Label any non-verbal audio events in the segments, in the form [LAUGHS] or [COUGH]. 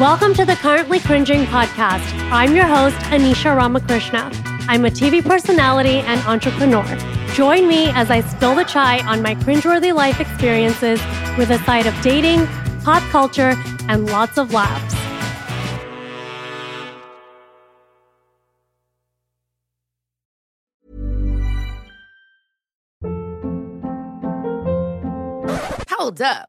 Welcome to the Currently Cringing podcast. I'm your host, Anisha Ramakrishna. I'm a TV personality and entrepreneur. Join me as I spill the chai on my cringeworthy life experiences with a side of dating, pop culture, and lots of laughs. Hold up.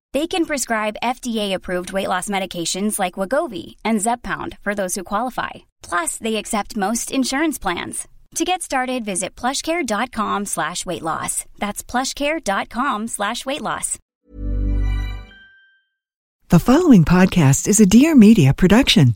They can prescribe FDA-approved weight loss medications like Wegovy and Zepbound for those who qualify. Plus, they accept most insurance plans. To get started, visit plushcare.com slash weight loss. That's plushcare.com slash weight loss. The following podcast is a Dear Media production.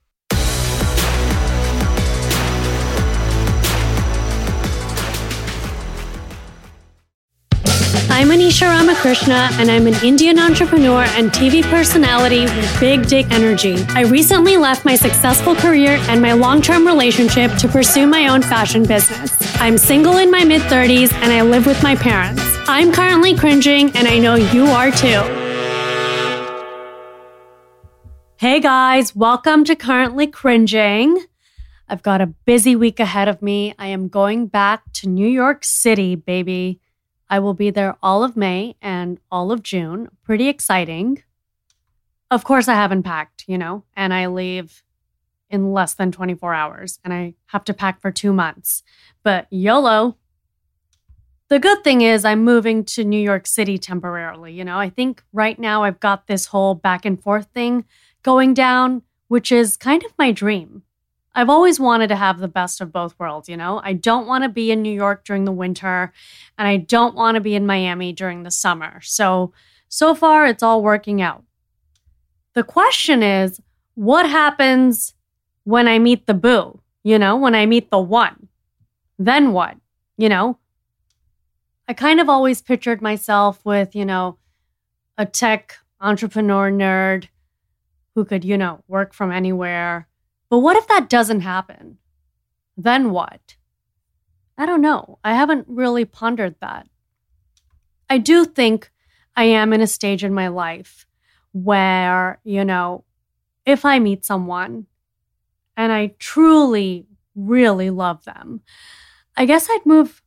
I'm Anisha Ramakrishna, and I'm an Indian entrepreneur and TV personality with big dick energy. I recently left my successful career and my long term relationship to pursue my own fashion business. I'm single in my mid 30s and I live with my parents. I'm currently cringing, and I know you are too. Hey guys, welcome to Currently Cringing. I've got a busy week ahead of me. I am going back to New York City, baby. I will be there all of May and all of June. Pretty exciting. Of course, I haven't packed, you know, and I leave in less than 24 hours and I have to pack for two months. But YOLO. The good thing is, I'm moving to New York City temporarily. You know, I think right now I've got this whole back and forth thing going down, which is kind of my dream. I've always wanted to have the best of both worlds, you know? I don't want to be in New York during the winter and I don't want to be in Miami during the summer. So, so far it's all working out. The question is, what happens when I meet the boo? You know, when I meet the one? Then what? You know? I kind of always pictured myself with, you know, a tech entrepreneur nerd who could, you know, work from anywhere but what if that doesn't happen? Then what? I don't know. I haven't really pondered that. I do think I am in a stage in my life where, you know, if I meet someone and I truly, really love them, I guess I'd move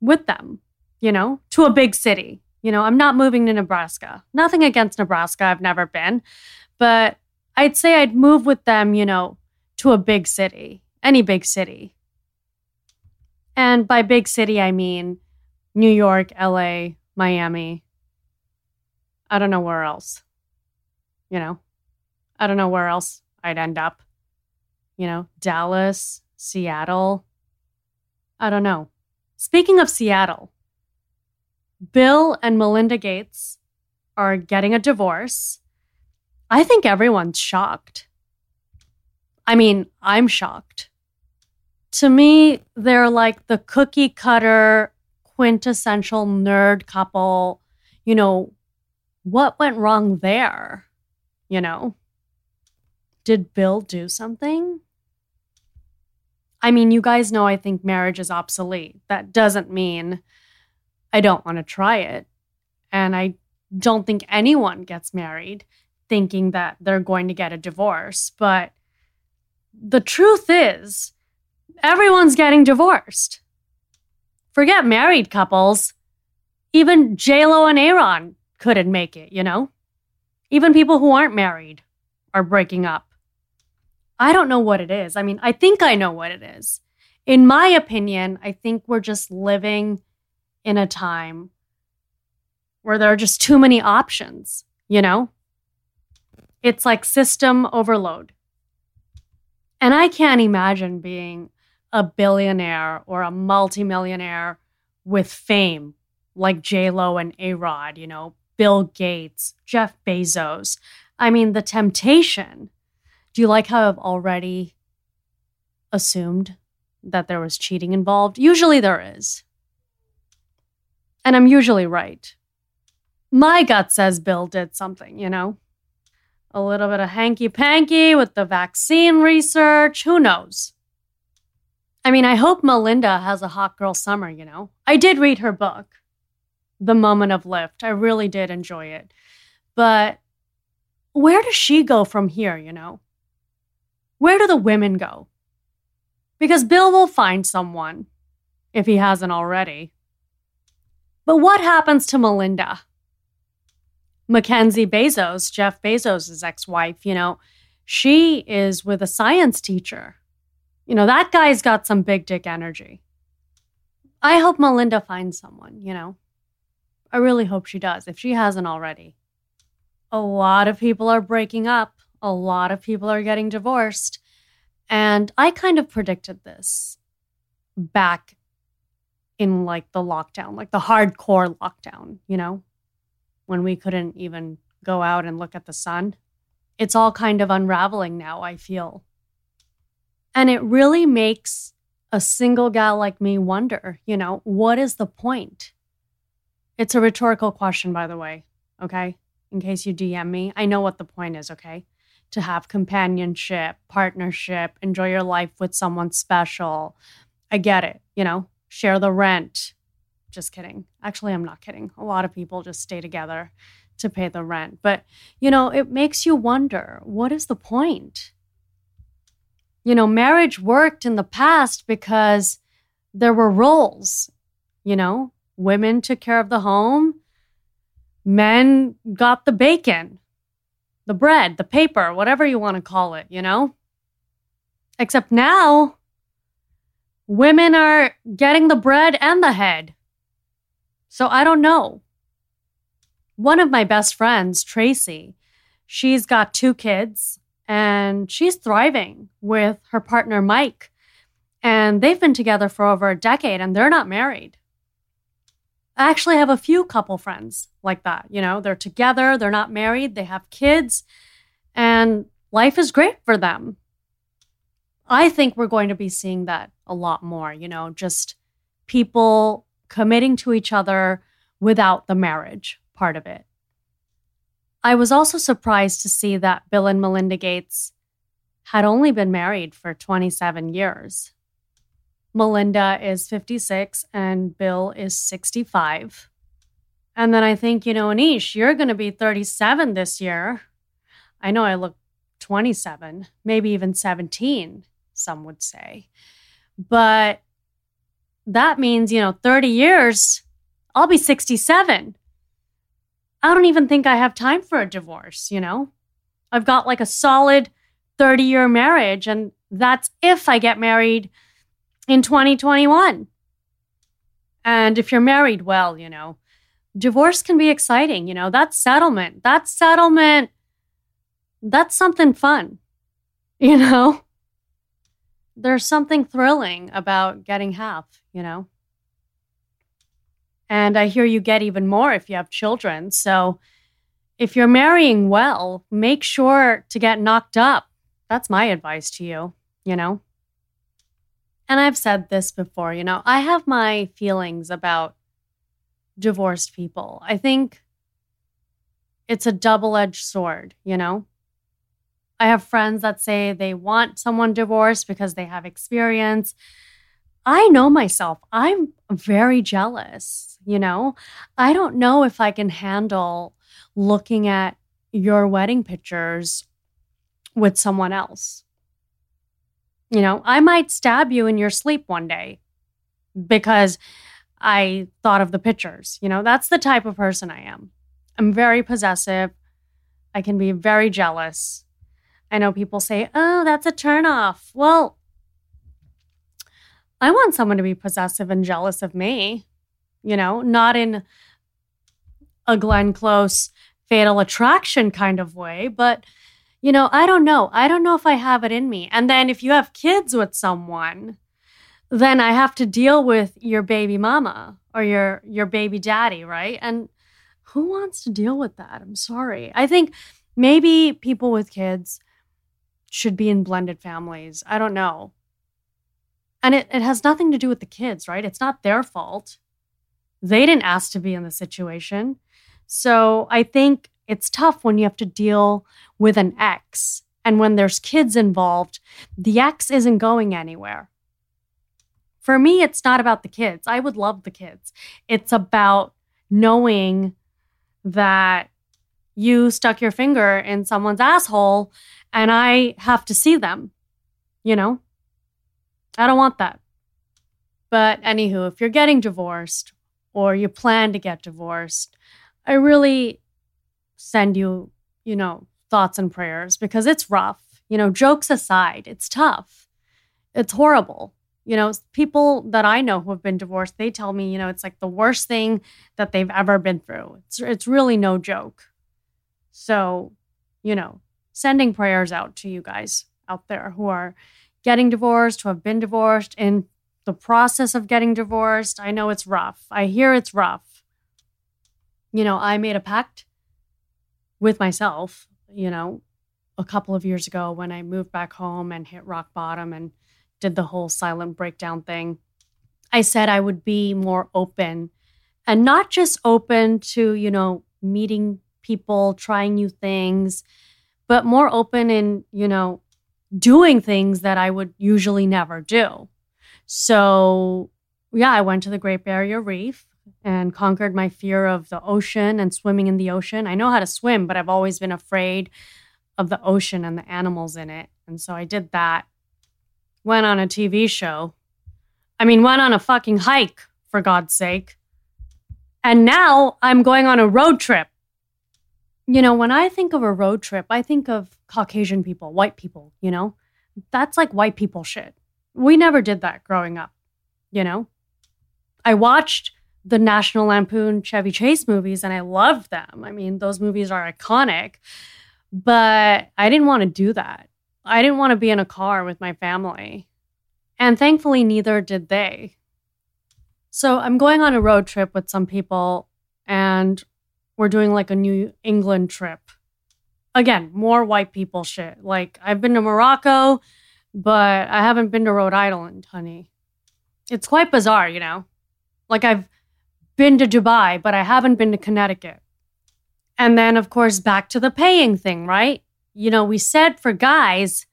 with them, you know, to a big city. You know, I'm not moving to Nebraska. Nothing against Nebraska. I've never been. But I'd say I'd move with them, you know, to a big city, any big city. And by big city, I mean New York, LA, Miami. I don't know where else. You know, I don't know where else I'd end up. You know, Dallas, Seattle. I don't know. Speaking of Seattle, Bill and Melinda Gates are getting a divorce. I think everyone's shocked. I mean, I'm shocked. To me, they're like the cookie cutter, quintessential nerd couple. You know, what went wrong there? You know, did Bill do something? I mean, you guys know I think marriage is obsolete. That doesn't mean I don't want to try it. And I don't think anyone gets married thinking that they're going to get a divorce. But the truth is, everyone's getting divorced. Forget married couples. Even JLo and Aaron couldn't make it, you know? Even people who aren't married are breaking up. I don't know what it is. I mean, I think I know what it is. In my opinion, I think we're just living in a time where there are just too many options, you know? It's like system overload. And I can't imagine being a billionaire or a multimillionaire with fame like J Lo and A Rod, you know, Bill Gates, Jeff Bezos. I mean, the temptation. Do you like how I've already assumed that there was cheating involved? Usually there is. And I'm usually right. My gut says Bill did something, you know? A little bit of hanky panky with the vaccine research. Who knows? I mean, I hope Melinda has a hot girl summer, you know? I did read her book, The Moment of Lift. I really did enjoy it. But where does she go from here, you know? Where do the women go? Because Bill will find someone, if he hasn't already. But what happens to Melinda? Mackenzie Bezos, Jeff Bezos' ex wife, you know, she is with a science teacher. You know, that guy's got some big dick energy. I hope Melinda finds someone, you know. I really hope she does, if she hasn't already. A lot of people are breaking up, a lot of people are getting divorced. And I kind of predicted this back in like the lockdown, like the hardcore lockdown, you know, when we couldn't even go out and look at the sun. It's all kind of unraveling now, I feel. And it really makes a single gal like me wonder, you know, what is the point? It's a rhetorical question, by the way, okay? In case you DM me, I know what the point is, okay? To have companionship, partnership, enjoy your life with someone special. I get it, you know, share the rent, just kidding. Actually, I'm not kidding. A lot of people just stay together to pay the rent. But, you know, it makes you wonder what is the point? You know, marriage worked in the past because there were roles, you know, women took care of the home, men got the bacon, the bread, the paper, whatever you want to call it, you know? Except now, women are getting the bread and the head. So I don't know. One of my best friends, Tracy, she's got two kids and she's thriving with her partner, Mike. And they've been together for over a decade and they're not married. I actually have a few couple friends like that. You know, they're together, they're not married, they have kids, and life is great for them. I think we're going to be seeing that a lot more, you know, just people committing to each other without the marriage part of it. I was also surprised to see that Bill and Melinda Gates had only been married for 27 years. Melinda is 56 and Bill is 65. And then I think, you know, Anish, you're going to be 37 this year. I know I look 27, maybe even 17, some would say. But that means, you know, 30 years, I'll be 67. I don't even think I have time for a divorce, you know? I've got like a solid 30 year marriage, and that's if I get married in 2021. And if you're married well, you know, divorce can be exciting, you know, that's settlement. That settlement, that's something fun, [LAUGHS] you know? There's something thrilling about getting half, you know? And I hear you get even more if you have children. So if you're marrying well, make sure to get knocked up. That's my advice to you, you know? And I've said this before, you know, I have my feelings about divorced people. I think it's a double edged sword, you know? I have friends that say they want someone divorced because they have experience. I know myself. I'm very jealous, you know? I don't know if I can handle looking at your wedding pictures with someone else. You know, I might stab you in your sleep one day because I thought of the pictures. You know, that's the type of person I am. I'm very possessive. I can be very jealous. I know people say, oh, that's a turnoff. Well, I want someone to be possessive and jealous of me, you know, not in a Glenn Close fatal attraction kind of way, but you know, I don't know. I don't know if I have it in me. And then if you have kids with someone, then I have to deal with your baby mama or your your baby daddy, right? And who wants to deal with that? I'm sorry. I think maybe people with kids should be in blended families. I don't know. And it, it has nothing to do with the kids, right? It's not their fault. They didn't ask to be in the situation. So I think it's tough when you have to deal with an ex. And when there's kids involved, the ex isn't going anywhere. For me, it's not about the kids. I would love the kids. It's about knowing that you stuck your finger in someone's asshole and I have to see them, you know? I don't want that. But anywho, if you're getting divorced or you plan to get divorced, I really send you, you know, thoughts and prayers because it's rough. You know, jokes aside, it's tough. It's horrible. You know, people that I know who have been divorced, they tell me, you know, it's like the worst thing that they've ever been through. It's it's really no joke. So, you know, sending prayers out to you guys out there who are getting divorced, who have been divorced, in the process of getting divorced. I know it's rough. I hear it's rough. You know, I made a pact with myself, you know, a couple of years ago when I moved back home and hit rock bottom and did the whole silent breakdown thing. I said I would be more open and not just open to, you know, meeting people, trying new things, but more open in, you know, doing things that I would usually never do. So, yeah, I went to the Great Barrier Reef and conquered my fear of the ocean and swimming in the ocean. I know how to swim, but I've always been afraid of the ocean and the animals in it. And so I did that. Went on a TV show. I mean, went on a fucking hike, for God's sake. And now I'm going on a road trip. You know, when I think of a road trip, I think of Caucasian people, white people, you know? That's like white people shit. We never did that growing up, you know? I watched the National Lampoon Chevy Chase movies and I loved them. I mean, those movies are iconic, but I didn't want to do that. I didn't want to be in a car with my family. And thankfully, neither did they. So I'm going on a road trip with some people and we're doing like a New England trip. Again, more white people shit. Like, I've been to Morocco, but I haven't been to Rhode Island, honey. It's quite bizarre, you know? Like, I've been to Dubai, but I haven't been to Connecticut. And then, of course, back to the paying thing, right? You know, we said for guys,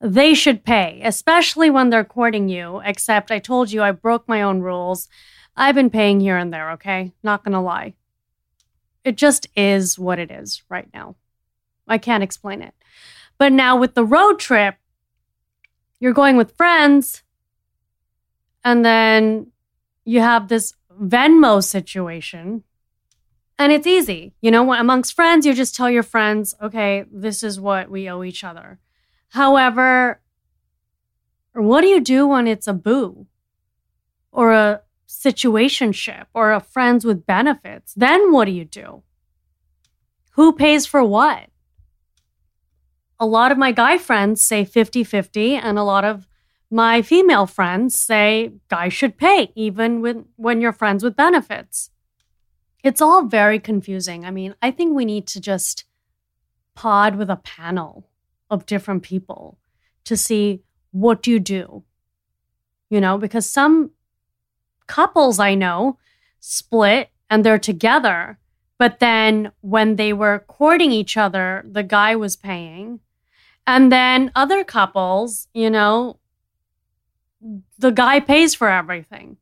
they should pay, especially when they're courting you. Except I told you I broke my own rules. I've been paying here and there, okay? Not gonna lie. It just is what it is right now. I can't explain it. But now with the road trip, you're going with friends, and then you have this Venmo situation. And it's easy. You know, amongst friends, you just tell your friends, okay, this is what we owe each other. However, what do you do when it's a boo or a situationship or a friends with benefits? Then what do you do? Who pays for what? A lot of my guy friends say 50 50, and a lot of my female friends say guys should pay even when, when you're friends with benefits. It's all very confusing. I mean, I think we need to just pod with a panel of different people to see what do you do? you know, because some couples I know split and they're together. But then when they were courting each other, the guy was paying. And then other couples, you know, the guy pays for everything.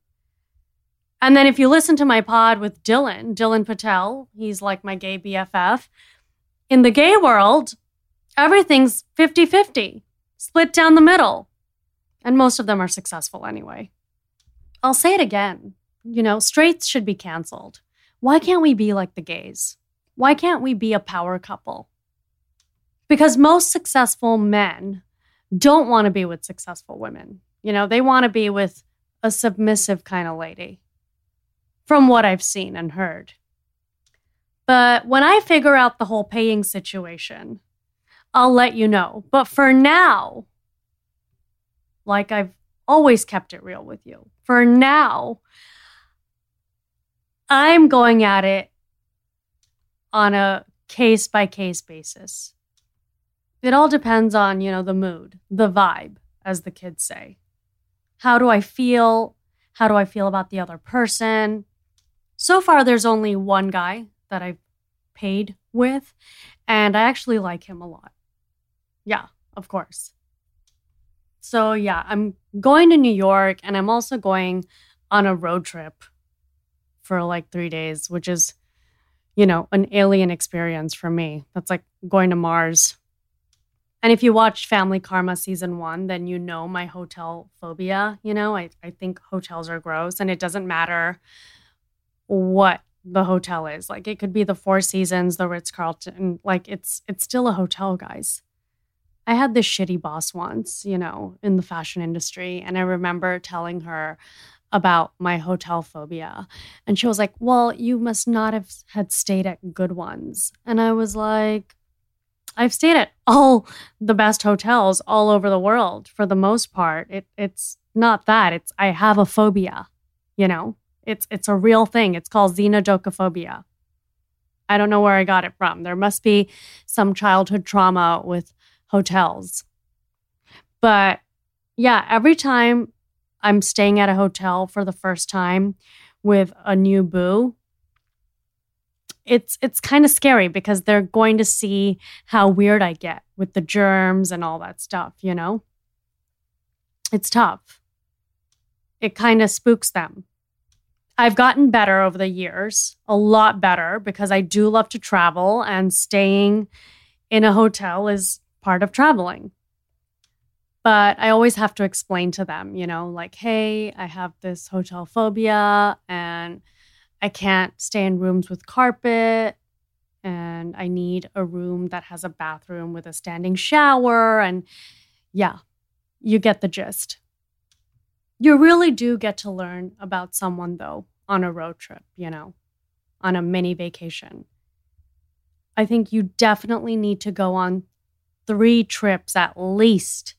And then if you listen to my pod with Dylan, Dylan Patel, he's like my gay BFF. In the gay world, everything's 50 50, split down the middle. And most of them are successful anyway. I'll say it again. You know, straights should be canceled. Why can't we be like the gays? Why can't we be a power couple? Because most successful men don't want to be with successful women. You know, they want to be with a submissive kind of lady, from what I've seen and heard. But when I figure out the whole paying situation, I'll let you know. But for now, like I've always kept it real with you, for now, I'm going at it on a case by case basis. It all depends on, you know, the mood, the vibe, as the kids say. How do I feel? How do I feel about the other person? So far, there's only one guy that I've paid with, and I actually like him a lot. Yeah, of course. So, yeah, I'm going to New York and I'm also going on a road trip for like three days, which is, you know, an alien experience for me. That's like going to Mars. And if you watched Family Karma season one, then you know my hotel phobia. You know, I, I think hotels are gross and it doesn't matter what the hotel is. Like it could be the Four Seasons, the Ritz Carlton. Like it's it's still a hotel, guys. I had this shitty boss once, you know, in the fashion industry. And I remember telling her, about my hotel phobia. And she was like, Well, you must not have had stayed at good ones. And I was like, I've stayed at all the best hotels all over the world for the most part. It, it's not that. It's I have a phobia, you know? It's it's a real thing. It's called xenodocophobia. I don't know where I got it from. There must be some childhood trauma with hotels. But yeah, every time I'm staying at a hotel for the first time with a new boo, it's it's kind of scary because they're going to see how weird I get with the germs and all that stuff, you know? It's tough. It kind of spooks them. I've gotten better over the years, a lot better because I do love to travel and staying in a hotel is part of traveling. But I always have to explain to them, you know, like, hey, I have this hotel phobia and I can't stay in rooms with carpet and I need a room that has a bathroom with a standing shower. And yeah, you get the gist. You really do get to learn about someone, though, on a road trip, you know, on a mini vacation. I think you definitely need to go on three trips at least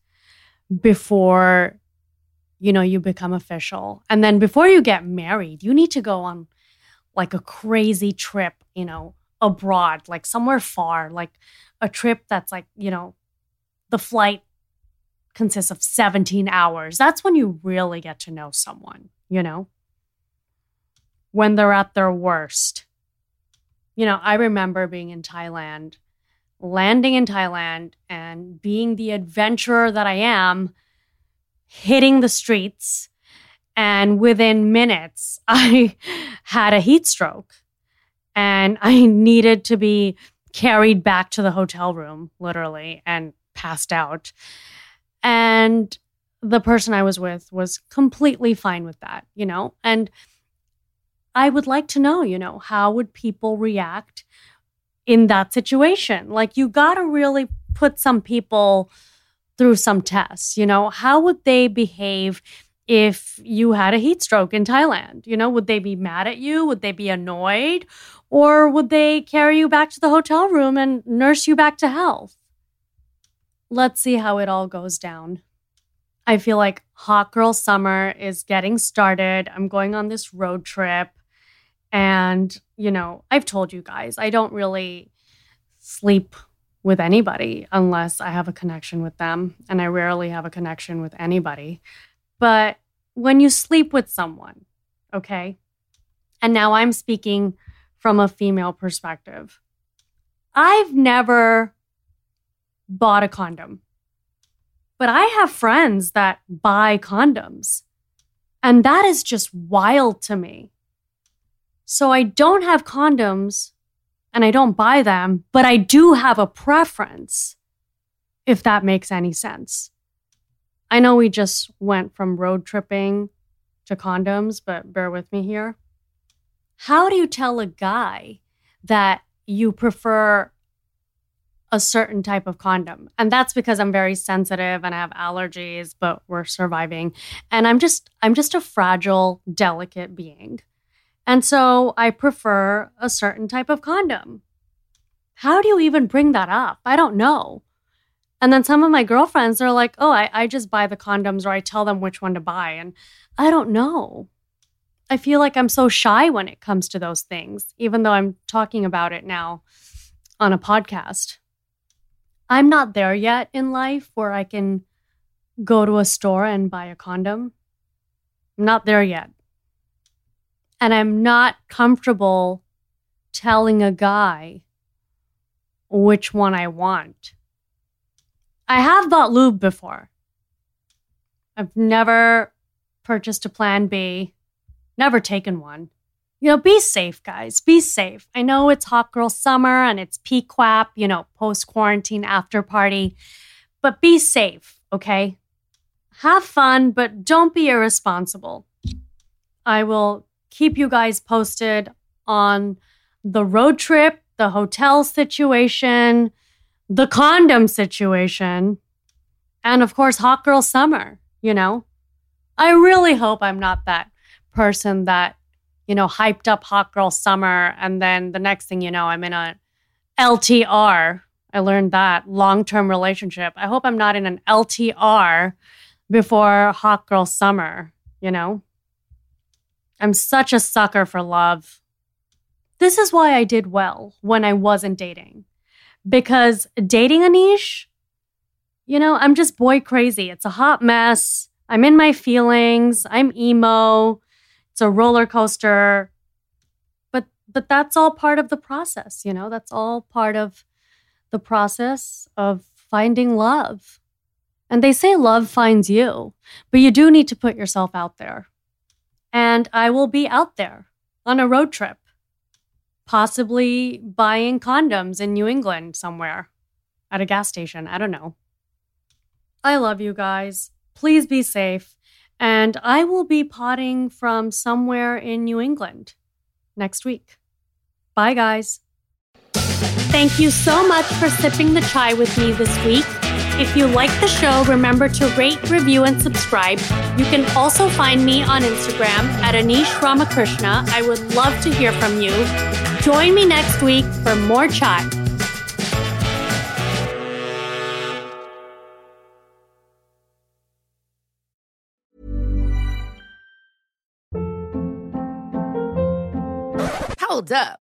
before you know you become official. And then before you get married you need to go on like a crazy trip you know abroad like somewhere far like a trip that's like you know the flight consists of 17 hours. That's when you really get to know someone you know? When they're at their worst. You know i remember being in thailand landing in Thailand and being the adventurer that I am, hitting the streets. And within minutes, [LAUGHS] I had a heat stroke and I needed to be carried back to the hotel room, literally, and passed out. And the person I was with was completely fine with that, you know? And I would like to know, you know, how would people react in that situation. Like you got to really put some people through some tests. You know, how would they behave if you had a heat stroke in Thailand? You know, would they be mad at you? Would they be annoyed? Or would they carry you back to the hotel room and nurse you back to health? Let's see how it all goes down. I feel like Hot Girl Summer is getting started. I'm going on this road trip. And, you know, I've told you guys, I don't really sleep with anybody unless I have a connection with them. And I rarely have a connection with anybody. But when you sleep with someone, okay? And now I'm speaking from a female perspective. I've never bought a condom, but I have friends that buy condoms. And that is just wild to me. So I don't have condoms and I don't buy them, but I do have a preference, if that makes any sense. I know we just went from road tripping to condoms, but bear with me here. How do you tell a guy that you prefer a certain type of condom? And that's because I'm very sensitive and I have allergies, but we're surviving. And I'm just I'm just a fragile, delicate being. And so I prefer a certain type of condom. How do you even bring that up? I don't know. And then some of my girlfriends are like, oh, I, I just buy the condoms or I tell them which one to buy. And I don't know. I feel like I'm so shy when it comes to those things, even though I'm talking about it now on a podcast. I'm not there yet in life where I can go to a store and buy a condom. I'm not there yet. And I'm not comfortable telling a guy which one I want. I have bought lube before. I've never purchased a plan B, never taken one. You know, be safe, guys. Be safe. I know it's hot girl summer and it's PQAP, you know, post quarantine after party, but be safe, okay? Have fun, but don't be irresponsible. I will keep you guys posted on the road trip, the hotel situation, the condom situation, and of course, hot girl summer, you know? I really hope I'm not that person that, you know, hyped up hot girl summer and then the next thing you know, I'm in a LTR. I learned that long term relationship. I hope I'm not in an LTR before hot girl summer, you know? I'm such a sucker for love. This is why I did well when I wasn't dating because dating Anish, you know, I'm just boy crazy. It's a hot mess. I'm in my feelings. I'm emo. It's a roller coaster. But but that's all part of the process, you know? That's all part of the process of finding love. And they say love finds you, but you do need to put yourself out there. And I will be out there on a road trip possibly buying condoms in New England somewhere at a gas station. I don't know. I love you guys. Please be safe. And I will be potting from somewhere in New England next week. Bye, guys. Thank you so much for sipping the chai with me this week. If you like the show, remember to rate, review, and subscribe. You can also find me on Instagram at Anish Ramakrishna. I would love to hear from you. Join me next week for more chat. Hold up.